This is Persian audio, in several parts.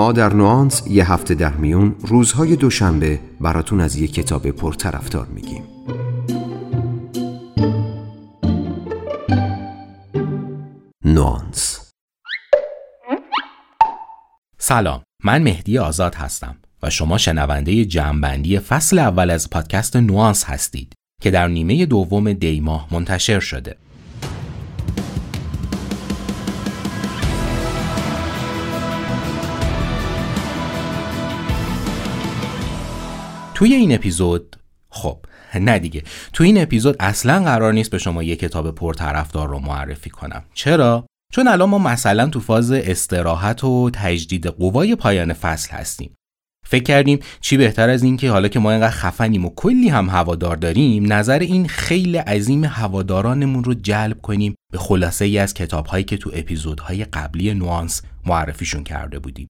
ما در نوانس یه هفته در میون روزهای دوشنبه براتون از یه کتاب پرطرفدار میگیم. نوانس. سلام من مهدی آزاد هستم و شما شنونده جمعبندی فصل اول از پادکست نوانس هستید که در نیمه دوم دی ماه منتشر شده. توی این اپیزود خب نه دیگه. توی این اپیزود اصلا قرار نیست به شما یه کتاب پرطرفدار رو معرفی کنم. چرا؟ چون الان ما مثلا تو فاز استراحت و تجدید قوای پایان فصل هستیم. فکر کردیم چی بهتر از این که حالا که ما اینقدر خفنیم و کلی هم هوادار داریم نظر این خیلی عظیم هوادارانمون رو جلب کنیم به خلاصه ای از کتاب هایی که تو اپیزودهای قبلی نوانس معرفیشون کرده بودیم.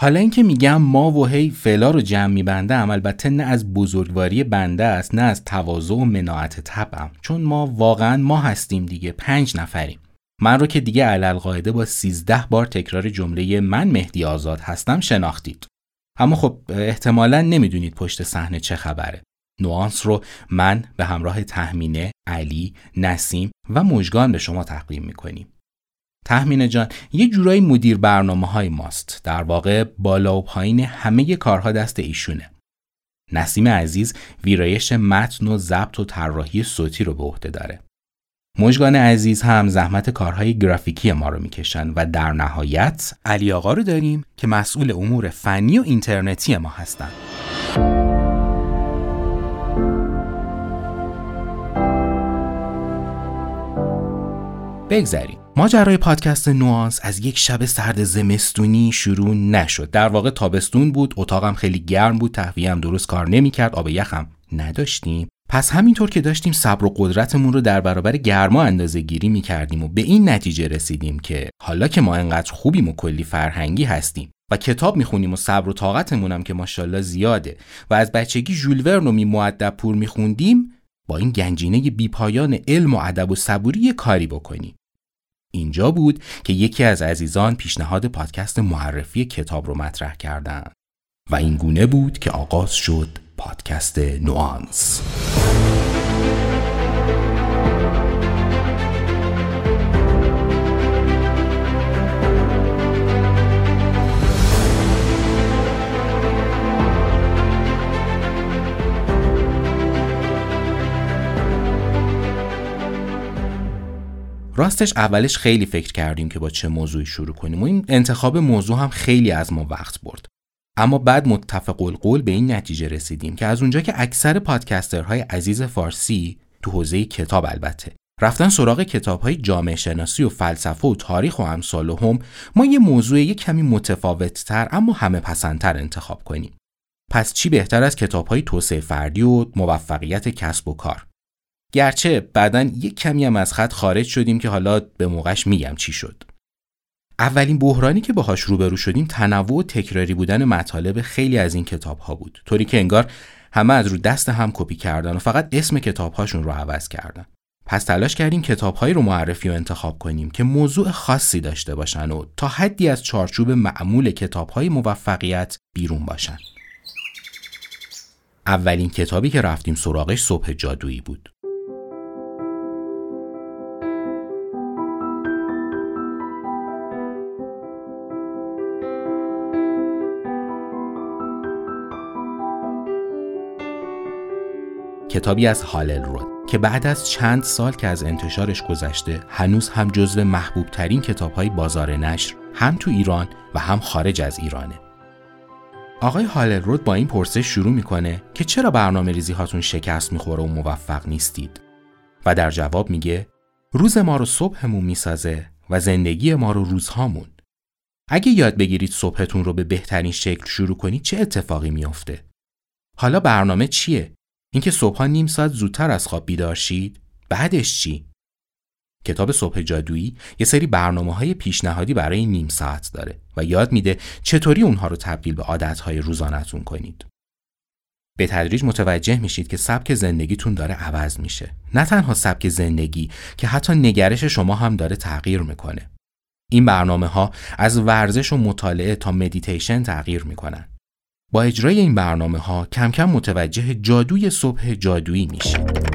حالا اینکه میگم ما و هی فعلا رو جمع میبندم البته نه از بزرگواری بنده است نه از تواضع و مناعت طبعم. چون ما واقعا ما هستیم دیگه پنج نفریم. من رو که دیگه علل قاعده با سیزده بار تکرار جمله من مهدی آزاد هستم شناختید. اما خب احتمالا نمی‌دونید پشت صحنه چه خبره. نوانس رو من به همراه تحمینه، علی، نسیم و مجگان به شما تقدیم می‌کنیم. تحمینه جان یه جورایی مدیر برنامه های ماست. در واقع بالا و پایین همه کارها دست ایشونه. نسیم عزیز ویرایش متن و ضبط و طراحی صوتی رو به عهده داره. مجگان عزیز هم زحمت کارهای گرافیکی ما رو می‌کشن و در نهایت علی آقا رو داریم که مسئول امور فنی و اینترنتی ما هستن. بگذریم. ماجرای پادکست نوانس از یک شب سرد زمستونی شروع نشد. در واقع تابستون بود اتاقم خیلی گرم بود تهویه درست کار نمی‌کرد آب یخم نداشتیم. پس همینطور که داشتیم صبر و قدرتمون رو در برابر گرما اندازه گیری می کردیم و به این نتیجه رسیدیم که حالا که ما انقدر خوبیم و کلی فرهنگی هستیم و کتاب می‌خونیم و صبر و طاقتمون هم که ماشاءالله زیاده و از بچگی ژول ورن و می پور میخوندیم با این گنجینه بیپایان علم و ادب و صبوری کاری بکنیم. اینجا بود که یکی از عزیزان پیشنهاد پادکست معرفی کتاب رو مطرح کردند و این گونه بود که آغاز شد پادکست نوانس راستش اولش خیلی فکر کردیم که با چه موضوعی شروع کنیم و این انتخاب موضوع هم خیلی از ما وقت برد اما بعد متفق القول به این نتیجه رسیدیم که از اونجا که اکثر پادکسترهای عزیز فارسی تو حوزه کتاب البته رفتن سراغ کتاب های جامعه شناسی و فلسفه و تاریخ و امثال هم ما یه موضوع یه کمی متفاوت تر اما همه پسندتر انتخاب کنیم. پس چی بهتر از کتاب های توسعه فردی و موفقیت کسب و کار؟ گرچه بعدا یک کمی هم از خط خارج شدیم که حالا به موقعش میگم چی شد. اولین بحرانی که باهاش روبرو شدیم تنوع و تکراری بودن مطالب خیلی از این کتاب ها بود. طوری که انگار همه از رو دست هم کپی کردن و فقط اسم کتاب هاشون رو عوض کردن. پس تلاش کردیم کتابهایی رو معرفی و انتخاب کنیم که موضوع خاصی داشته باشن و تا حدی از چارچوب معمول کتابهای موفقیت بیرون باشن. اولین کتابی که رفتیم سراغش صبح جادویی بود. کتابی از هالل رود که بعد از چند سال که از انتشارش گذشته هنوز هم جزو محبوب ترین کتاب های بازار نشر هم تو ایران و هم خارج از ایرانه. آقای هالل رود با این پرسش شروع می‌کنه که چرا برنامه ریزی هاتون شکست می‌خوره و موفق نیستید؟ و در جواب میگه روز ما رو صبحمون می‌سازه و زندگی ما رو روزهامون. اگه یاد بگیرید صبحتون رو به بهترین شکل شروع کنید چه اتفاقی میافته؟ حالا برنامه چیه؟ اینکه صبحها نیم ساعت زودتر از خواب بیدار شید بعدش چی؟ کتاب صبح جادویی یه سری برنامه های پیشنهادی برای نیم ساعت داره و یاد میده چطوری اونها رو تبدیل به عادت های روزانتون کنید. به تدریج متوجه میشید که سبک زندگیتون داره عوض میشه. نه تنها سبک زندگی که حتی نگرش شما هم داره تغییر می‌کنه. این برنامه ها از ورزش و مطالعه تا مدیتیشن تغییر می‌کنن. با اجرای این برنامه ها کم کم متوجه جادوی صبح جادویی میشید.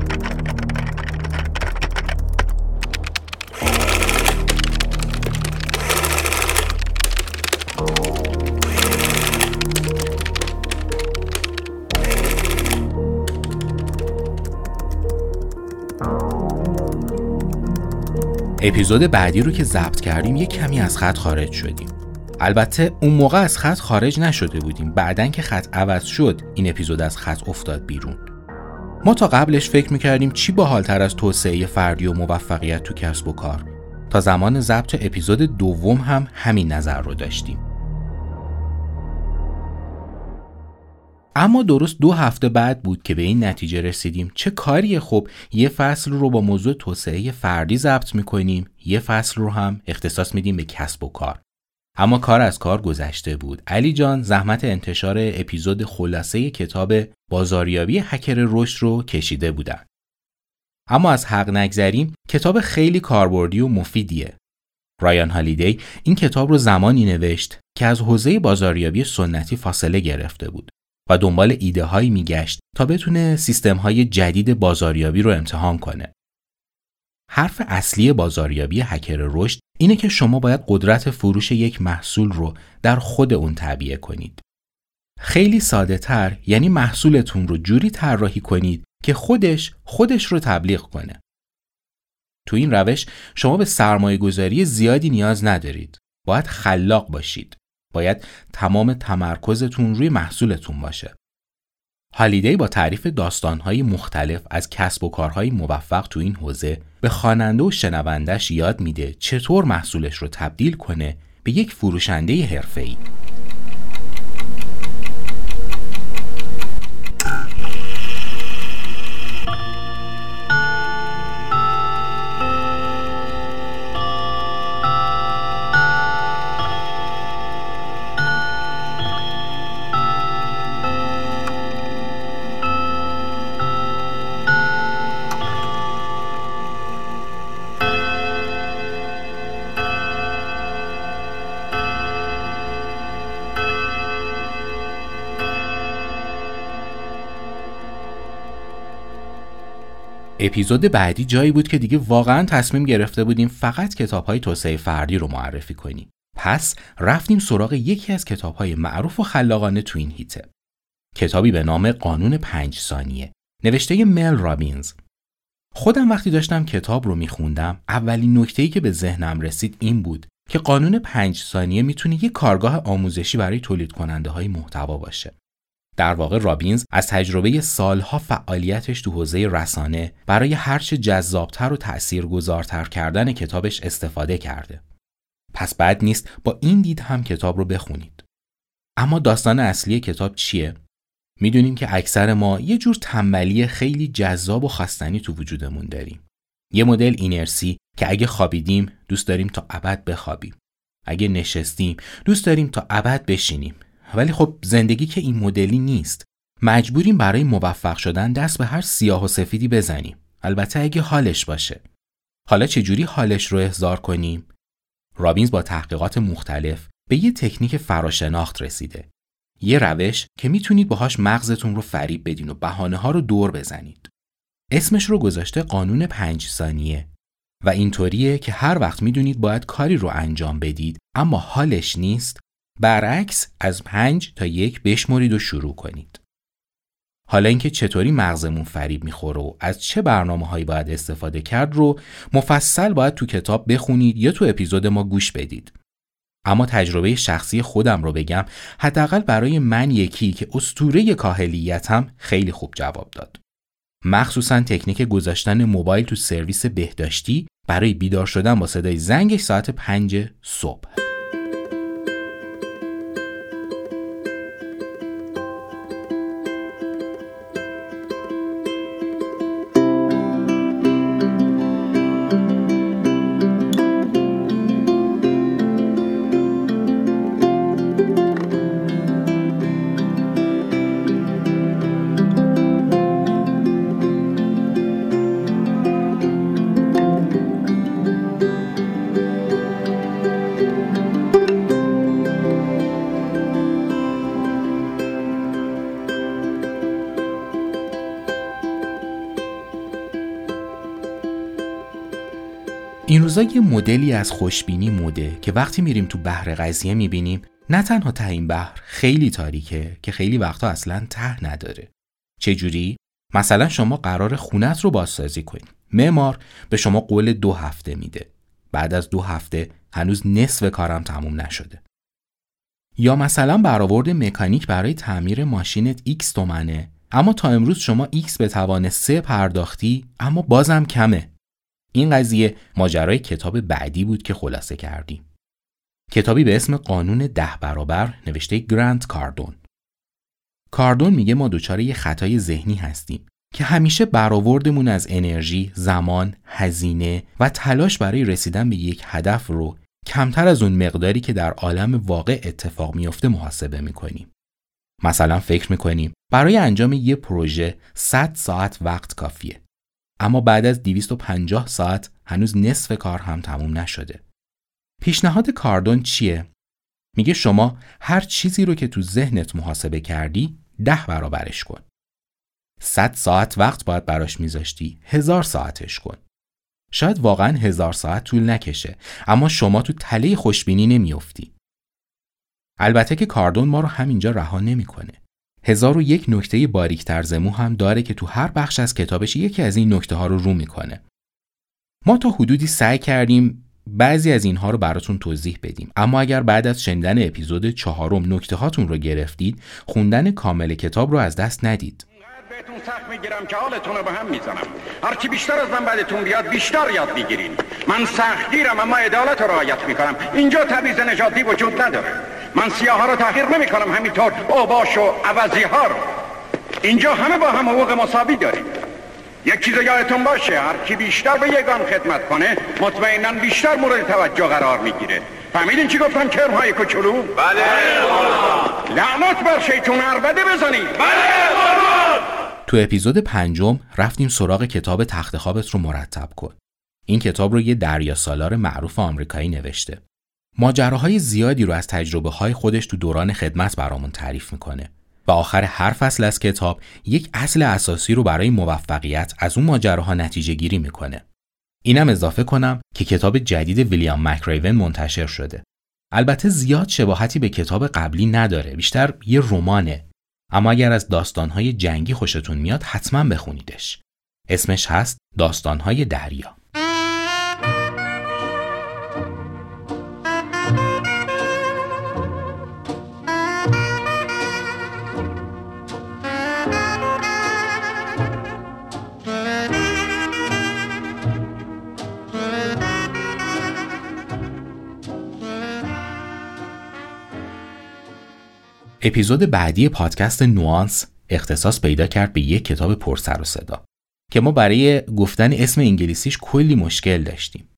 اپیزود بعدی رو که ضبط کردیم یه کمی از خط خارج شدیم البته اون موقع از خط خارج نشده بودیم. بعدن که خط عوض شد این اپیزود از خط افتاد بیرون. ما تا قبلش فکر می‌کردیم چی باحالتر از توسعه فردی و موفقیت تو کسب و کار. تا زمان ضبط اپیزود دوم هم همین نظر رو داشتیم. اما درست دو هفته بعد بود که به این نتیجه رسیدیم. چه کاریه خب یه فصل رو با موضوع توسعه فردی ضبط می‌کنیم یه فصل رو هم اختصاص میدیم به کسب و کار. اما کار از کار گذشته بود. علی جان زحمت انتشار اپیزود خلاصه کتاب بازاریابی هکر رشد رو کشیده بودن. اما از حق نگذریم کتاب خیلی کاربردی و مفیدیه. رایان هالیدی این کتاب رو زمانی نوشت که از حوزه بازاریابی سنتی فاصله گرفته بود و دنبال ایده هایی میگشت تا بتونه سیستم های جدید بازاریابی رو امتحان کنه. حرف اصلی بازاریابی هکر رشد اینه که شما باید قدرت فروش یک محصول رو در خود اون تعبیه کنید. خیلی ساده تر یعنی محصولتون رو جوری طراحی کنید که خودش خودش رو تبلیغ کنه. تو این روش شما به سرمایه گذاری زیادی نیاز ندارید. باید خلاق باشید. باید تمام تمرکزتون روی محصولتون باشه. هالیدی با تعریف داستانهای مختلف از کسب و کارهای موفق تو این حوزه به خواننده و شنوندش یاد میده چطور محصولش رو تبدیل کنه به یک فروشنده حرفه‌ای. اپیزود بعدی جایی بود که دیگه واقعا تصمیم گرفته بودیم فقط کتاب های توسعه فردی رو معرفی کنیم. پس رفتیم سراغ یکی از کتاب های معروف و خلاقانه تو این هیته. کتابی به نام قانون پنج ثانیه نوشته مل رابینز. خودم وقتی داشتم کتاب رو میخوندم اولین نکته‌ای که به ذهنم رسید این بود که قانون پنج ثانیه می‌تونه یک کارگاه آموزشی برای تولید کننده های محتوا باشه. در واقع رابینز از تجربه سالها فعالیتش تو حوزه رسانه برای هرچه جذابتر و تأثیرگذارتر کردن کتابش استفاده کرده. پس بد نیست با این دید هم کتاب رو بخونید. اما داستان اصلی کتاب چیه؟ می‌دونیم که اکثر ما یه جور تنبلی خیلی جذاب و خستنی تو وجودمون داریم. یه مدل اینرسی که اگه خوابیدیم دوست داریم تا ابد بخوابیم. اگه نشستیم دوست داریم تا ابد بشینیم ولی خب زندگی که این مدلی نیست. مجبوریم برای موفق شدن دست به هر سیاه و سفیدی بزنیم. البته اگه حالش باشه. حالا چجوری حالش رو احضار کنیم؟ رابینز با تحقیقات مختلف به یه تکنیک فراشناخت رسیده. یه روش که می‌تونید باهاش مغزتون رو فریب بدین و بهانه ها رو دور بزنید. اسمش رو گذاشته قانون پنج ثانیه. و اینطوریه که هر وقت می‌دونید باید کاری رو انجام بدید اما حالش نیست برعکس از پنج تا یک بشمرید و شروع کنید. حالا اینکه چطوری مغزمون فریب می‌خوره و از چه برنامه هایی باید استفاده کرد رو مفصل باید تو کتاب بخونید یا تو اپیزود ما گوش بدید. اما تجربه شخصی خودم رو بگم حداقل برای من یکی که استوره کاهلیتم خیلی خوب جواب داد. مخصوصا تکنیک گذاشتن موبایل تو سرویس بهداشتی برای بیدار شدن با صدای زنگش ساعت پنج صبح. یه مدلی از خوشبینی موده که وقتی میریم تو بحر قضیه می‌بینیم نه تنها ته این بحر خیلی تاریکه که خیلی وقتا اصلا ته نداره. چجوری؟ مثلا شما قرار خونت رو بازسازی کنید معمار به شما قول دو هفته میده. بعد از دو هفته هنوز نصف کارم تموم نشده. یا مثلا برآورد مکانیک برای تعمیر ماشینت X تومنه. اما تا امروز شما X به توان 3 پرداختی اما بازم کمه. این قضیه ماجرای کتاب بعدی بود که خلاصه کردیم کتابی به اسم قانون ده برابر نوشته گرانت کاردون کاردون میگه ما دچار یه خطای ذهنی هستیم که همیشه برآوردمون از انرژی، زمان، هزینه و تلاش برای رسیدن به یک هدف رو کمتر از اون مقداری که در عالم واقع اتفاق میافته محاسبه می‌کنیم. مثلا فکر می‌کنیم برای انجام یه پروژه 100 ساعت وقت کافیه. اما بعد از 250 ساعت هنوز نصف کار هم تموم نشده. پیشنهاد کاردون چیه؟ میگه شما هر چیزی رو که تو ذهنت محاسبه کردی ده برابرش کن. 100 ساعت وقت باید براش میذاشتی هزار ساعتش کن. شاید واقعا هزار ساعت طول نکشه اما شما تو تله خوشبینی نمیافتی. البته که کاردون ما رو همینجا رها نمی‌کنه. هزار و یک نکته باریک ترزمو هم داره که تو هر بخش از کتابش یکی از این نکته ها رو رو می‌کنه. ما تا حدودی سعی کردیم بعضی از اینها رو براتون توضیح بدیم. اما اگر بعد از شنیدن اپیزود چهارم نکته هاتون رو گرفتید خوندن کامل کتاب رو از دست ندید. بهتون سخت می‌گیرم که حالتون رو به هم می‌زنم. هرچی بیشتر از من بعدتون بیاد بیشتر یاد می‌گیرین. من سختگیرم اما عدالت رو رعایت می‌کنم. اینجا تبعیض نژادی وجود نداره. من سیاه ها رو تحقیر نمی‌کنم همینطور اوباش و عوضی ها رو. اینجا همه با هم حقوق مساوی داریم. یک چیز یادتون باشه هر کی بیشتر به یگان خدمت کنه مطمئنا بیشتر مورد توجه قرار می‌گیره. فهمیدین چی گفتم؟ کرم های کوچولو؟ بله. لعنت بر شیطون عربده بزنید بله تو اپیزود پنجم رفتیم سراغ کتاب تخت خوابت رو مرتب کن. این کتاب رو یه دریا سالار معروف آمریکایی نوشته. ماجراهای زیادی رو از تجربه های خودش تو دوران خدمت برامون تعریف می‌کنه و آخر هر فصل از کتاب یک اصل اساسی رو برای موفقیت از اون ماجراها نتیجه گیری می‌کنه. اینم اضافه کنم که کتاب جدید ویلیام مکریون منتشر شده. البته زیاد شباهتی به کتاب قبلی نداره، بیشتر یه رمانه. اما اگر از داستانهای جنگی خوشتون میاد حتما بخونیدش. اسمش هست داستانهای دریا. اپیزود بعدی پادکست نوانس اختصاص پیدا کرد به یک کتاب پرسر و صدا که ما برای گفتن اسم انگلیسیش کلی مشکل داشتیم.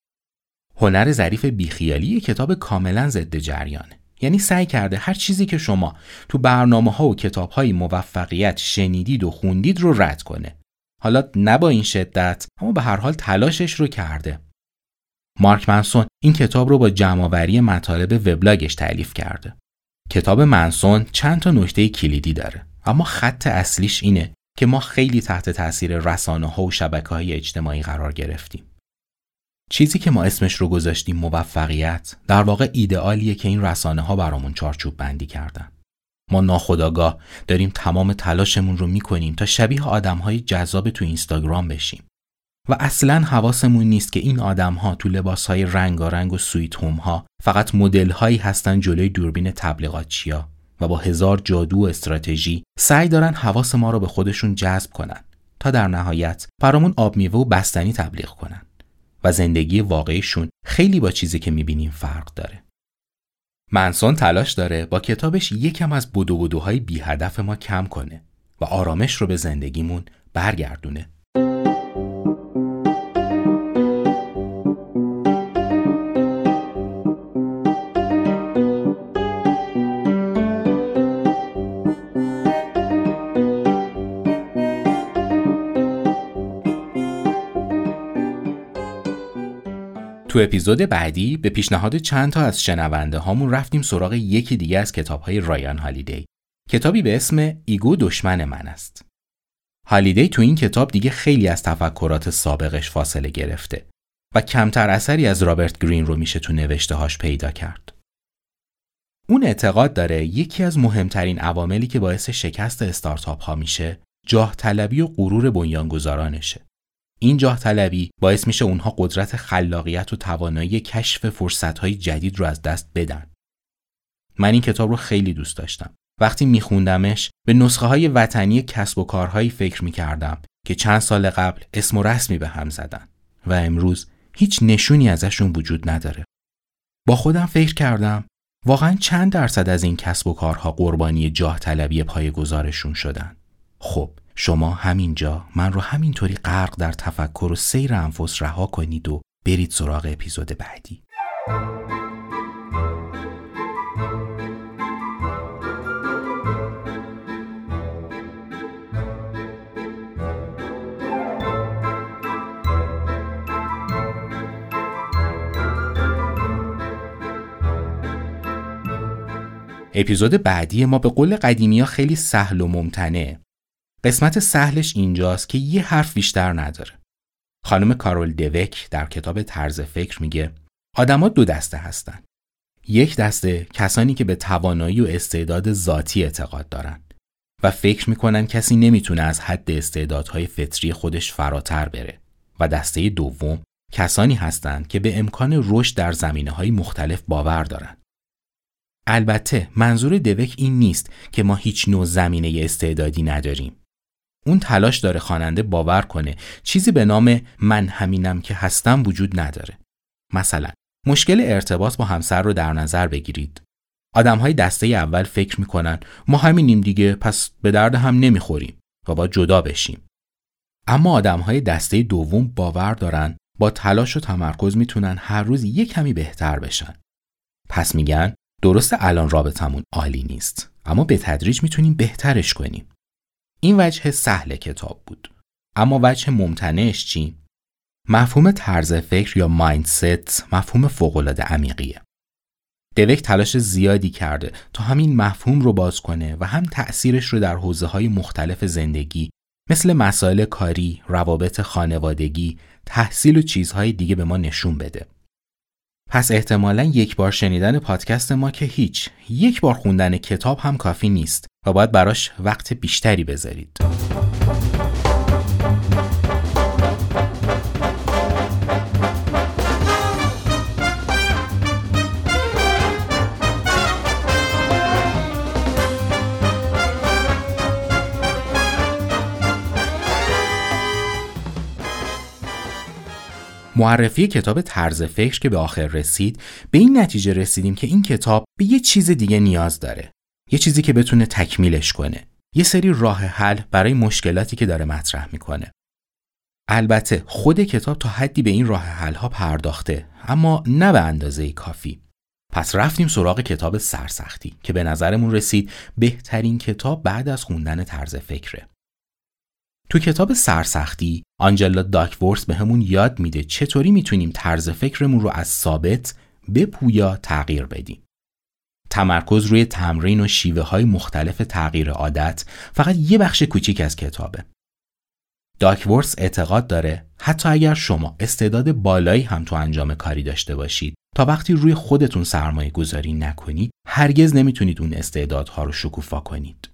هنر ظریف بیخیالی کتاب کاملا ضد جریانه. یعنی سعی کرده هر چیزی که شما تو برنامه ها و کتاب های موفقیت شنیدید و خوندید رو رد کنه. حالا نه با این شدت اما به هر حال تلاشش رو کرده. مارک منسون این کتاب رو با جمعآوری مطالب وبلاگش تعلیف کرده. کتاب منسون چند تا نکته کلیدی داره اما خط اصلیش اینه که ما خیلی تحت تاثیر رسانه ها و شبکه های اجتماعی قرار گرفتیم. چیزی که ما اسمش رو گذاشتیم موفقیت در واقع ایدئالیه که این رسانه ها برامون چارچوب بندی کردن. ما ناخداگاه داریم تمام تلاشمون رو می‌کنیم تا شبیه آدم های جذاب تو اینستاگرام بشیم. و اصلا حواسمون نیست که این آدم ها تو لباس های رنگارنگ و سویت هوم ها فقط مدل هایی هستن جلوی دوربین تبلیغاتچیا و با هزار جادو و استراتژی سعی دارن حواس ما رو به خودشون جذب کنن تا در نهایت برامون آب میوه و بستنی تبلیغ کنن و زندگی واقعیشون خیلی با چیزی که می‌بینیم فرق داره. منسون تلاش داره با کتابش یکم از بدو بدوهای بی هدف ما کم کنه و آرامش رو به زندگیمون برگردونه. تو اپیزود بعدی به پیشنهاد چند تا از شنونده هامون رفتیم سراغ یکی دیگه از کتاب های رایان هالیدی. کتابی به اسم ego دشمن من است. هالیدی تو این کتاب دیگه خیلی از تفکرات سابقش فاصله گرفته. و کمتر اثری از رابرت گرین رو میشه تو نوشته هاش پیدا کرد. اون اعتقاد داره یکی از مهمترین عواملی که باعث شکست استارتاپ ها میشه جاه طلبی و غرور بنیانگذارانشه. این جاه طلبی باعث میشه اونها قدرت خلاقیت و توانایی کشف فرصت جدید رو از دست بدن. من این کتاب رو خیلی دوست داشتم. وقتی میخوندمش به نسخه های وطنی کسب و کارهایی فکر می‌کردم که چند سال قبل اسم و رسمی به هم زدن و امروز هیچ نشونی ازشون وجود نداره. با خودم فکر کردم واقعا چند درصد از این کسب و کارها قربانی جاه طلبی پای گذارشون شدن؟ خب شما همینجا من رو همینطوری غرق در تفکر و سیر انفس رها کنید و برید سراغ اپیزود بعدی. اپیزود بعدی ما به قول قدیمی ها خیلی سهل و ممتنه. قسمت سهلش اینجاست که یه حرف بیشتر نداره. خانم کارول دوک در کتاب طرز فکر میگه آدما دو دسته هستن. یک دسته کسانی که به توانایی و استعداد ذاتی اعتقاد دارن و فکر می‌کنن کسی نمی‌تونه از حد استعدادهای فطری خودش فراتر بره و دسته دوم کسانی هستند که به امکان رشد در زمینه های مختلف باور دارند. البته منظور دوک این نیست که ما هیچ نوع زمینه استعدادی نداریم. اون تلاش داره خواننده باور کنه چیزی به نام من همینم که هستم وجود نداره. مثلا مشکل ارتباط با همسر رو در نظر بگیرید. آدم های دسته اول فکر می‌کنن ما همینیم دیگه پس به درد هم نمی‌خوریم و با جدا بشیم. اما آدم های دسته دوم باور دارن با تلاش و تمرکز می‌تونن هر روز یک کمی بهتر بشن. پس میگن درست الان رابطمون عالی نیست اما به تدریج می‌تونیم بهترش کنیم این وجه سهل کتاب بود. اما وجه ممتنعش چی؟ مفهوم طرز فکر یا مایندست مفهوم فوقالعاده عمیقیه. دوک تلاش زیادی کرده تا همین مفهوم رو باز کنه و هم تأثیرش رو در حوزه های مختلف زندگی مثل مسائل کاری، روابط خانوادگی، تحصیل و چیزهای دیگه به ما نشون بده. پس احتمالا یک بار شنیدن پادکست ما که هیچ یک بار خوندن کتاب هم کافی نیست و باید براش وقت بیشتری بذارید. معرفی کتاب طرز فکر که به آخر رسید به این نتیجه رسیدیم که این کتاب به یه چیز دیگه نیاز داره. یه چیزی که بتونه تکمیلش کنه. یه سری راه حل برای مشکلاتی که داره مطرح می‌کنه. البته خود کتاب تا حدی به این راه حل ها پرداخته اما نه به اندازه کافی. پس رفتیم سراغ کتاب سرسختی که به نظرمون رسید بهترین کتاب بعد از خوندن طرز فکره. تو کتاب سرسختی آنجلا داکورس به همون یاد میده چطوری می‌تونیم طرز فکرمون رو از ثابت به پویا تغییر بدیم. تمرکز روی تمرین و شیوه های مختلف تغییر عادت فقط یه بخش کوچیک از کتابه. داکورس اعتقاد داره حتی اگر شما استعداد بالایی هم تو انجام کاری داشته باشید تا وقتی روی خودتون سرمایه گذاری نکنید هرگز نمی‌تونید اون استعدادها رو شکوفا کنید.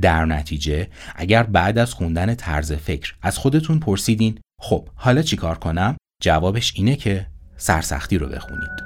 در نتیجه اگر بعد از خوندن طرز فکر از خودتون پرسیدین خب حالا چیکار کنم؟ جوابش اینه که سرسختی رو بخونید.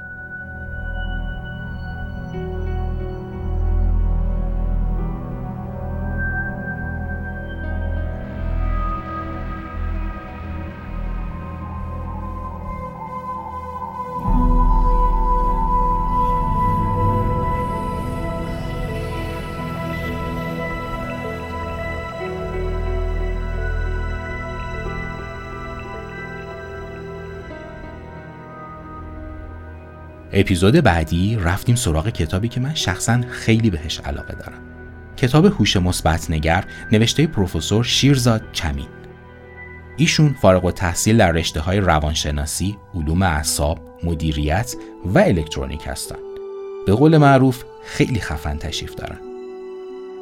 اپیزود بعدی رفتیم سراغ کتابی که من شخصا خیلی بهش علاقه دارم کتاب هوش مثبت نگر نوشته پروفسور شیرزاد چمین ایشون فارغ و تحصیل در رشته های روانشناسی، علوم اعصاب، مدیریت و الکترونیک هستند. به قول معروف خیلی خفن تشریف دارن.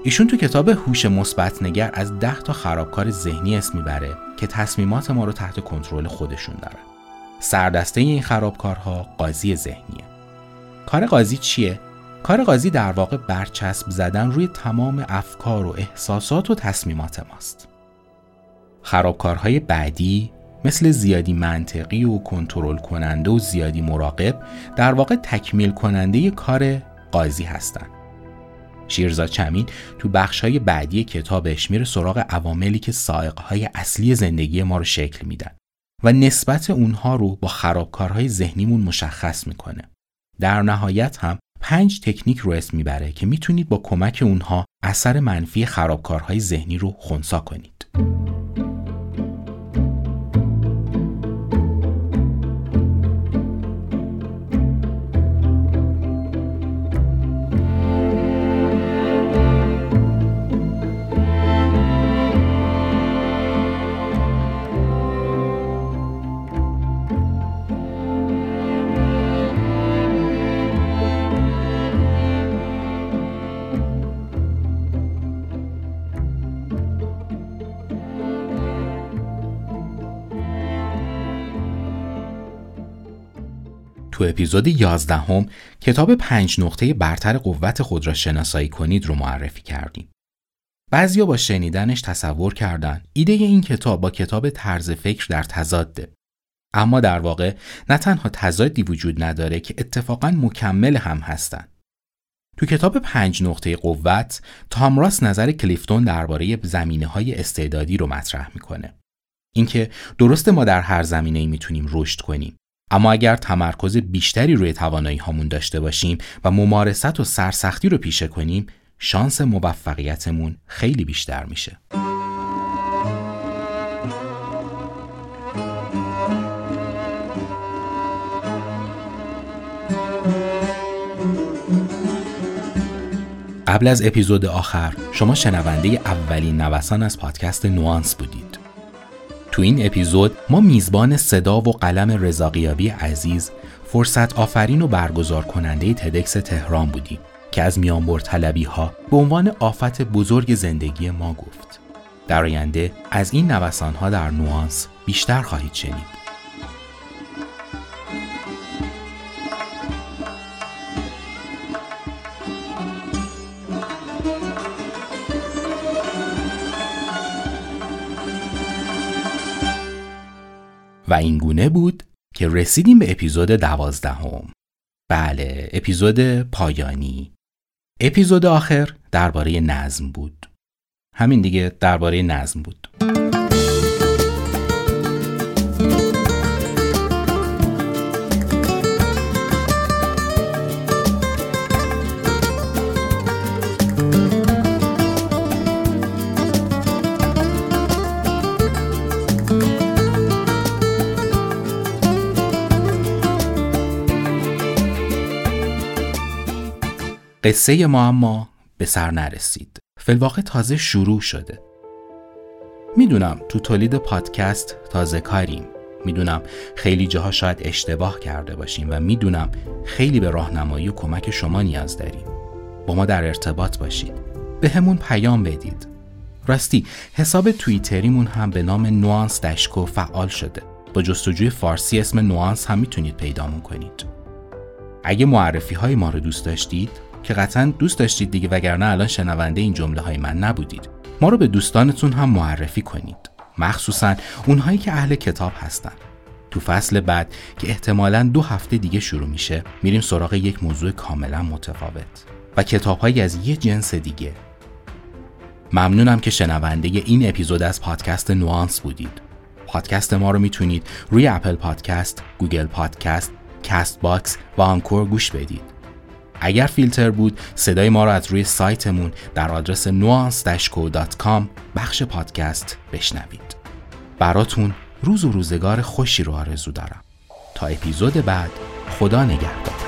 ایشون تو کتاب هوش مثبت نگر از ده تا خرابکار ذهنی اسم می‌بره که تصمیمات ما رو تحت کنترل خودشون دارن. سردسته این خرابکارها قاضی ذهنیه. کار قاضی چیه؟ کار قاضی در واقع برچسب زدن روی تمام افکار و احساسات و تصمیمات ماست. خرابکارهای بعدی مثل زیادی منطقی و کنترل کننده و زیادی مراقب در واقع تکمیل کننده کار قاضی هستند. شیرزا چمین تو بخشهای بعدی کتابش میره سراغ عواملی که سائقهای اصلی زندگی ما رو شکل میدن. و نسبت اونها رو با خرابکارهای ذهنیمون مشخص می‌کنه. در نهایت هم پنج تکنیک رو اسم می‌بره که می‌تونید با کمک اونها اثر منفی خرابکارهای ذهنی رو خونسا کنید. تو اپیزود 11 هم کتاب پنج نقطه برتر قوت خود را شناسایی کنید رو معرفی کردیم. بعضیا با شنیدنش تصور کردن ایده این کتاب با کتاب طرز فکر در تضاده. اما در واقع نه تنها تضادی وجود نداره که اتفاقا مکمل هم هستن. تو کتاب پنج نقطه قوت تامراس نظر کلیفتون درباره زمینه های استعدادی رو مطرح می‌کنه. اینکه درست ما در هر زمینه ای می‌تونیم رشد کنیم اما اگر تمرکز بیشتری روی توانایی هامون داشته باشیم و ممارست و سرسختی رو پیشه کنیم شانس موفقیتمون خیلی بیشتر میشه. قبل از اپیزود آخر شما شنونده اولین نوسان از پادکست نوانس بودید. تو این اپیزود ما میزبان صدا و قلم رضاقیابی عزیز فرصت آفرین و برگزار کننده تدکس تهران بودیم که از میانبر طلبی ها به عنوان آفت بزرگ زندگی ما گفت. در آینده از این نوسان ها در نوانس بیشتر خواهید شنید. و این گونه بود که رسیدیم به اپیزود دوازدهم. بله، اپیزود پایانی. اپیزود آخر درباره نظم بود. همین دیگه درباره نظم بود. قصه ما اما به سر نرسید. فلواقع تازه شروع شده. می‌دونم تو تولید پادکست تازه کاریم. می‌دونم خیلی جاها شاید اشتباه کرده باشیم و می‌دونم خیلی به راهنمایی و کمک شما نیاز داریم. با ما در ارتباط باشید. به همون پیام بدید. راستی حساب توییتریمون هم به نام نوانس دشکو فعال شده. با جستجوی فارسی اسم نوانس هم می‌تونید پیدامون کنید. اگه معرفی های ما رو دوست داشتید که قطعا دوست داشتید دیگه وگرنه الان شنونده این جمله های من نبودید. ما رو به دوستانتون هم معرفی کنید. مخصوصا اونهایی که اهل کتاب هستن. تو فصل بعد که احتمالا دو هفته دیگه شروع میشه میریم سراغ یک موضوع کاملا متفاوت و کتابهایی از یه جنس دیگه. ممنونم که شنونده این اپیزود از پادکست نوانس بودید. پادکست ما رو می‌تونید روی Apple Podcast، Google Podcast، Castbox و Anchor گوش بدید. اگر فیلتر بود صدای ما را از روی سایتمون در آدرس nuance بخش پادکست بشنوید. براتون روز و روزگار خوشی رو آرزو دارم. تا اپیزود بعد خدا نگهدار.